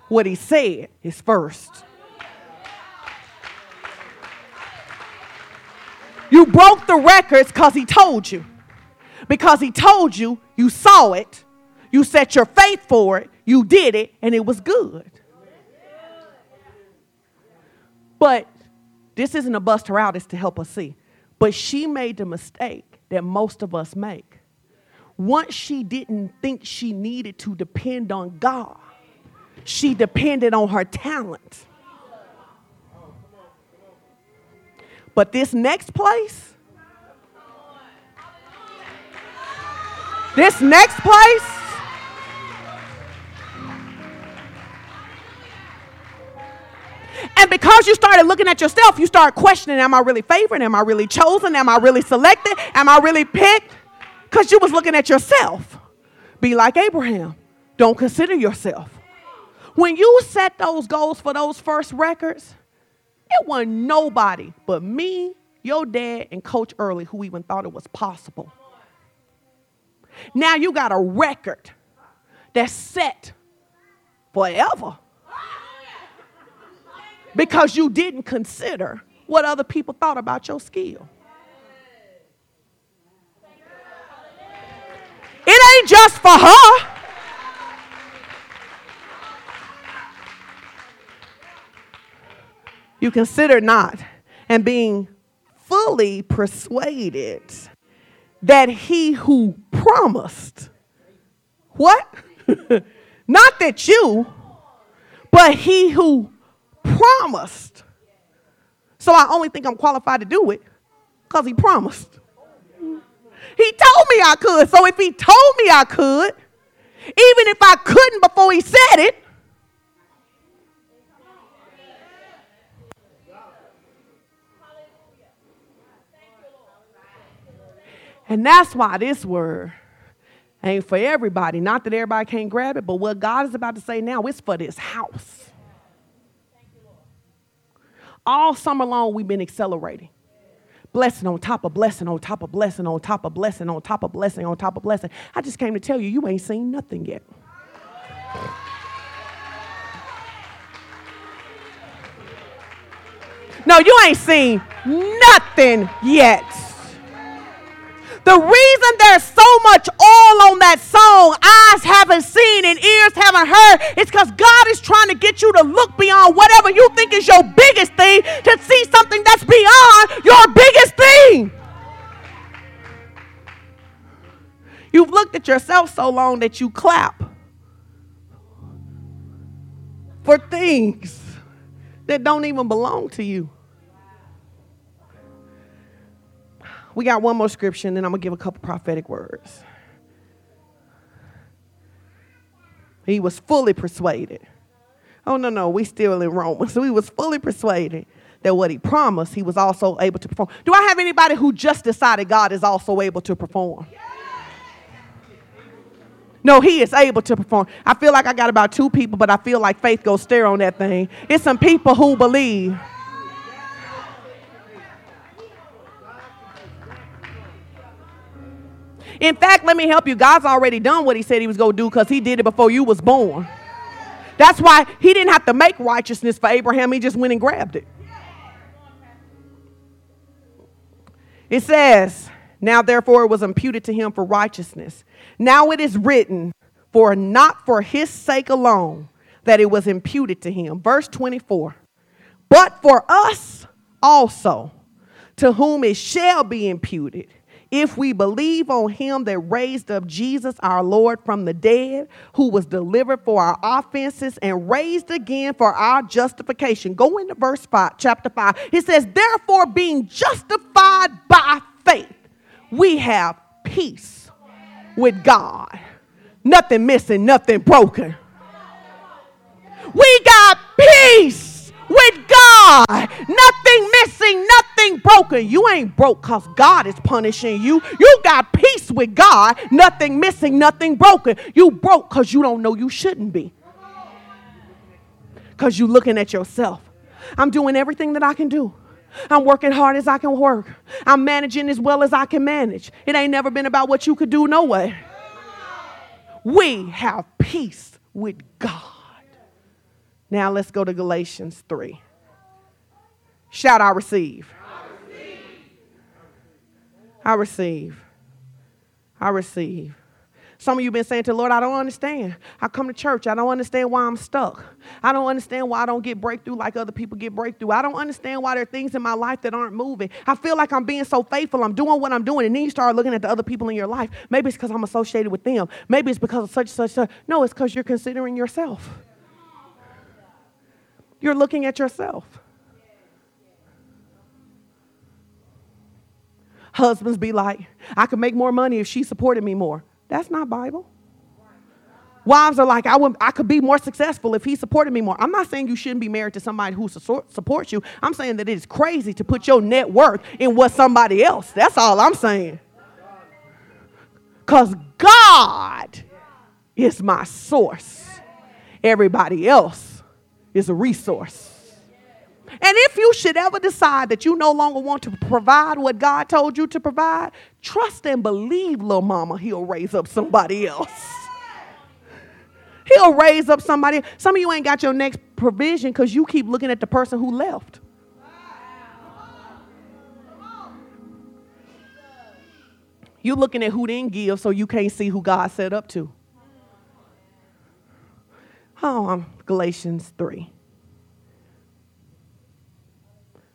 What he said is first. You broke the records because he told you. Because he told you, you saw it, you set your faith for it, you did it, and it was good. But this isn't a bust her out, it's to help us see. But she made the mistake that most of us make once she didn't think she needed to depend on God, she depended on her talent. But this next place, this next place, And because you started looking at yourself, you start questioning Am I really favored? Am I really chosen? Am I really selected? Am I really picked? Because you was looking at yourself. Be like Abraham. Don't consider yourself. When you set those goals for those first records, it wasn't nobody but me, your dad, and Coach Early who even thought it was possible. Now you got a record that's set forever because you didn't consider what other people thought about your skill. It ain't just for her. You consider not, and being fully persuaded that he who promised, what? not that you, but he who promised. So I only think I'm qualified to do it because he promised. He told me I could. So if he told me I could, even if I couldn't before he said it, And that's why this word ain't for everybody. Not that everybody can't grab it, but what God is about to say now, is for this house. All summer long, we've been accelerating. Blessing on top of blessing on top of blessing on top of blessing on top of blessing on top of blessing. I just came to tell you, you ain't seen nothing yet. No, you ain't seen nothing yet. The reason there's so much oil on that song, eyes haven't seen and ears haven't heard, is because God is trying to get you to look beyond whatever you think is your biggest thing to see something that's beyond your biggest thing. You've looked at yourself so long that you clap for things that don't even belong to you. We got one more scripture, and then I'm going to give a couple prophetic words. He was fully persuaded. Oh, no, no, we still in Romans. So he was fully persuaded that what he promised, he was also able to perform. Do I have anybody who just decided God is also able to perform? No, he is able to perform. I feel like I got about two people, but I feel like faith goes stare on that thing. It's some people who believe. In fact, let me help you. God's already done what he said he was going to do because he did it before you was born. That's why he didn't have to make righteousness for Abraham. He just went and grabbed it. It says, Now therefore it was imputed to him for righteousness. Now it is written, For not for his sake alone that it was imputed to him. Verse 24. But for us also, to whom it shall be imputed if we believe on him that raised up Jesus our Lord from the dead, who was delivered for our offenses and raised again for our justification. Go into verse 5, chapter 5. It says, Therefore, being justified by faith, we have peace with God. Nothing missing, nothing broken. We got peace with God. Nothing missing, nothing broken. You ain't broke because God is punishing you. You got peace with God. Nothing missing, nothing broken. You broke because you don't know you shouldn't be. Because you looking at yourself. I'm doing everything that I can do. I'm working hard as I can work. I'm managing as well as I can manage. It ain't never been about what you could do, no way. We have peace with God. Now let's go to Galatians 3. Shout, I receive. I receive. I receive. I receive. Some of you been saying to Lord, I don't understand. I come to church. I don't understand why I'm stuck. I don't understand why I don't get breakthrough like other people get breakthrough. I don't understand why there are things in my life that aren't moving. I feel like I'm being so faithful. I'm doing what I'm doing. And then you start looking at the other people in your life. Maybe it's because I'm associated with them. Maybe it's because of such, such, such. No, it's because you're considering yourself. You're looking at yourself. Husbands be like, I could make more money if she supported me more. That's not Bible. Wives are like, I, would, I could be more successful if he supported me more. I'm not saying you shouldn't be married to somebody who su- supports you. I'm saying that it is crazy to put your net worth in what somebody else. That's all I'm saying. Because God is my source. Everybody else is a resource. And if you should ever decide that you no longer want to provide what God told you to provide, trust and believe, little mama, he'll raise up somebody else. He'll raise up somebody. Some of you ain't got your next provision because you keep looking at the person who left. You're looking at who didn't give so you can't see who God set up to. Oh, Galatians 3.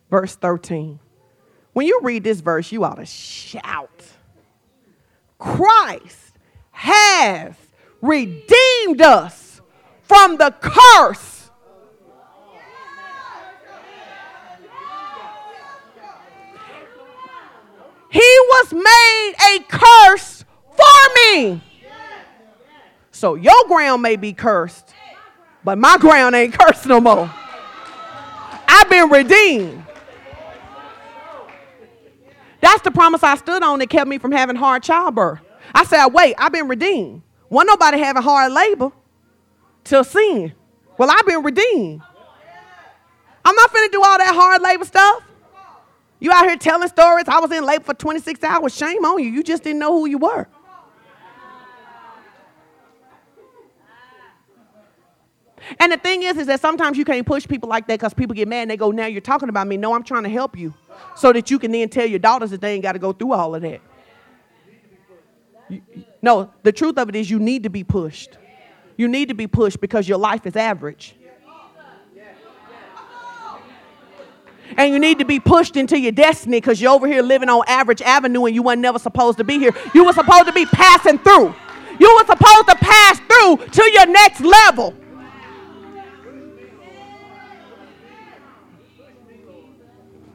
Verse 13. When you read this verse, you ought to shout. Christ has redeemed us from the curse. He was made a curse for me. So your ground may be cursed, but my ground ain't cursed no more. I've been redeemed. That's the promise I stood on that kept me from having hard childbirth. I said, wait, I've been redeemed. Wasn't nobody having hard labor till sin. Well, I've been redeemed. I'm not finna do all that hard labor stuff. You out here telling stories. I was in labor for 26 hours. Shame on you. You just didn't know who you were. And the thing is, is that sometimes you can't push people like that because people get mad and they go, now you're talking about me. No, I'm trying to help you so that you can then tell your daughters that they ain't got to go through all of that. No, the truth of it is you need to be pushed. You need to be pushed because your life is average. And you need to be pushed into your destiny because you're over here living on average avenue and you weren't never supposed to be here. You were supposed to be passing through. You were supposed to pass through to your next level.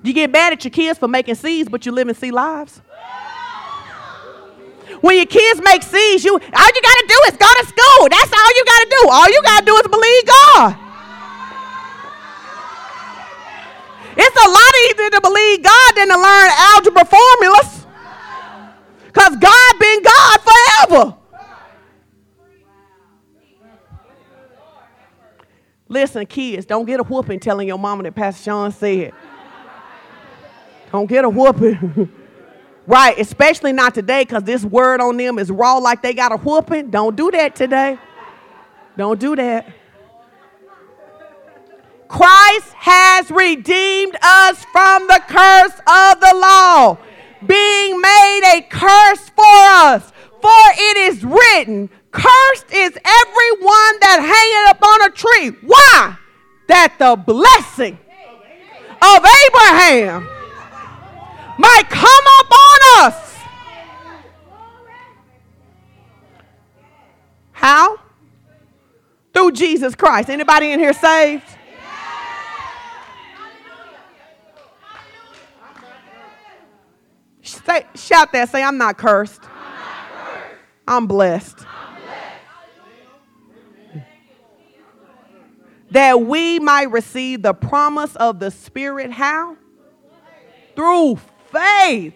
You get mad at your kids for making C's, but you live in C lives. When your kids make C's, you all you gotta do is go to school. That's all you gotta do. All you gotta do is believe God. It's a lot easier to believe God than to learn algebra formulas. Because God been God forever. Listen, kids, don't get a whooping telling your mama that Pastor Sean said. Don't get a whooping. right, especially not today because this word on them is raw like they got a whooping. Don't do that today. Don't do that. Christ has redeemed us from the curse of the law, being made a curse for us. For it is written, Cursed is everyone that hangeth upon a tree. Why? That the blessing of Abraham might come up on us. How? Through Jesus Christ. Anybody in here saved? Say, shout that. Say, I'm not cursed. I'm, blessed. That we might receive the promise of the Spirit. How? Through faith.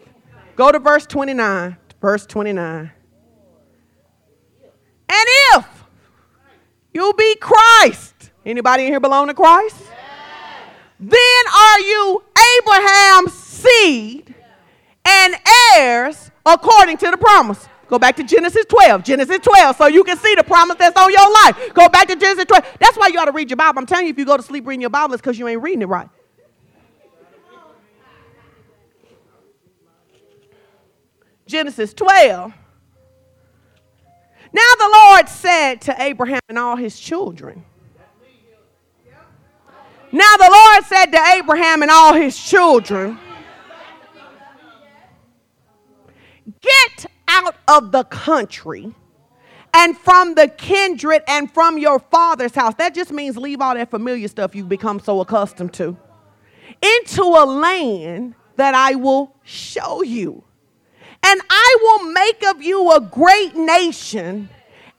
Go to verse 29. Verse 29. And if you be Christ, anybody in here belong to Christ? Then are you Abraham's seed and heirs according to the promise. Go back to Genesis 12. Genesis 12, so you can see the promise that's on your life. Go back to Genesis 12. That's why you ought to read your Bible. I'm telling you, if you go to sleep reading your Bible, it's because you ain't reading it right. Genesis 12. Now the Lord said to Abraham and all his children. Now the Lord said to Abraham and all his children, Get out of the country and from the kindred and from your father's house. That just means leave all that familiar stuff you've become so accustomed to into a land that I will show you and I will make of you a great nation.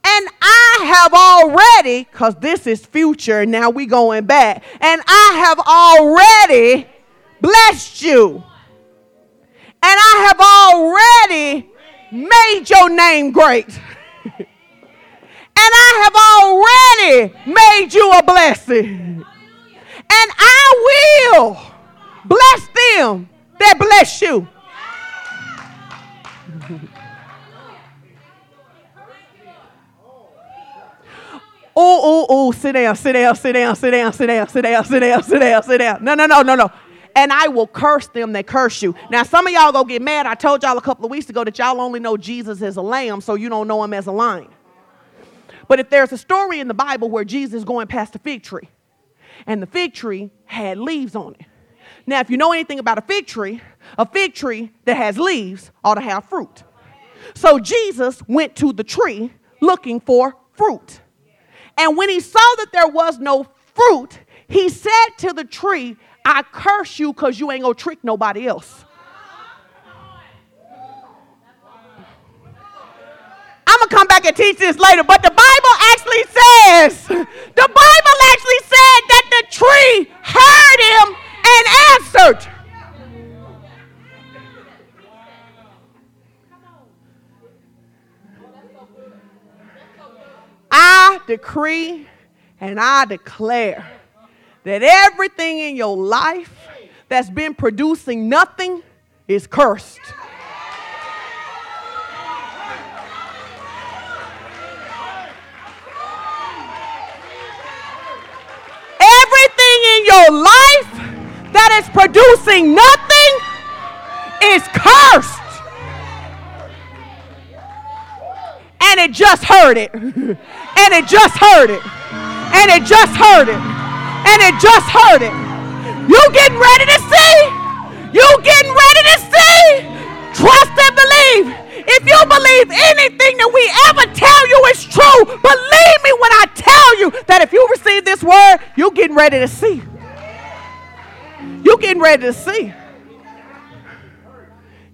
And I have already, because this is future, now we going back, and I have already blessed you. And I have already made your name great. and I have already made you a blessing. And I will bless them that bless you. Oh, oh, oh, sit down, sit down, sit down, sit down, sit down, sit down, sit down, sit down, sit down. No, no, no, no, no. And I will curse them that curse you. Now, some of y'all go get mad. I told y'all a couple of weeks ago that y'all only know Jesus as a lamb, so you don't know him as a lion. But if there's a story in the Bible where Jesus is going past the fig tree, and the fig tree had leaves on it. Now, if you know anything about a fig tree, a fig tree that has leaves ought to have fruit. So Jesus went to the tree looking for fruit. And when he saw that there was no fruit, he said to the tree, I curse you because you ain't gonna trick nobody else. I'm gonna come back and teach this later, but the Bible actually says, the Bible actually said that the tree heard him and answered. I decree and I declare that everything in your life that's been producing nothing is cursed. Everything in your life that is producing nothing is cursed. And it just heard it. And it just heard it. And it just heard it. And it just heard it. You getting ready to see? You getting ready to see? Trust and believe. If you believe anything that we ever tell you is true, believe me when I tell you that if you receive this word, you're getting ready to see. You're getting ready to see.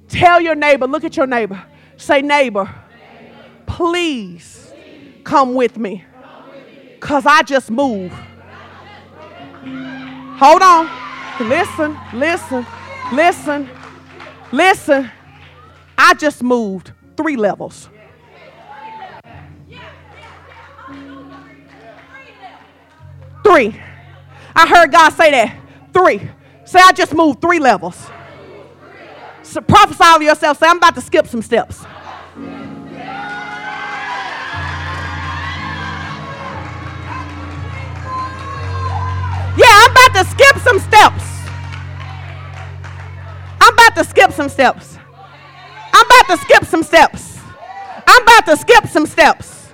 Tell your neighbor, look at your neighbor. Say, neighbor, please come with me. Because I just moved. Hold on. Listen, listen, listen, listen. I just moved three levels. Three. I heard God say that. Three. Say, I just moved three levels. So prophesy over yourself. Say, I'm about to skip some steps. To skip some steps. I'm about to skip some steps. I'm about to skip some steps. I'm about to skip some steps.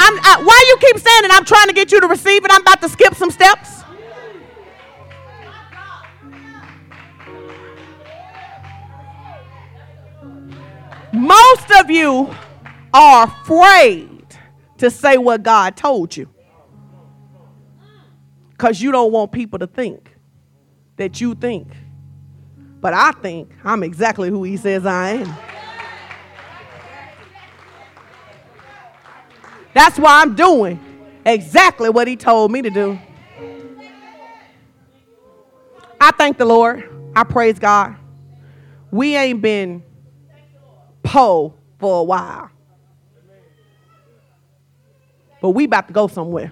I'm, I, why you keep saying it? I'm trying to get you to receive it. I'm about to skip some steps. Most of you are afraid to say what God told you because you don't want people to think that you think. But I think I'm exactly who He says I am. That's why I'm doing exactly what He told me to do. I thank the Lord. I praise God. We ain't been po for a while. But we about to go somewhere.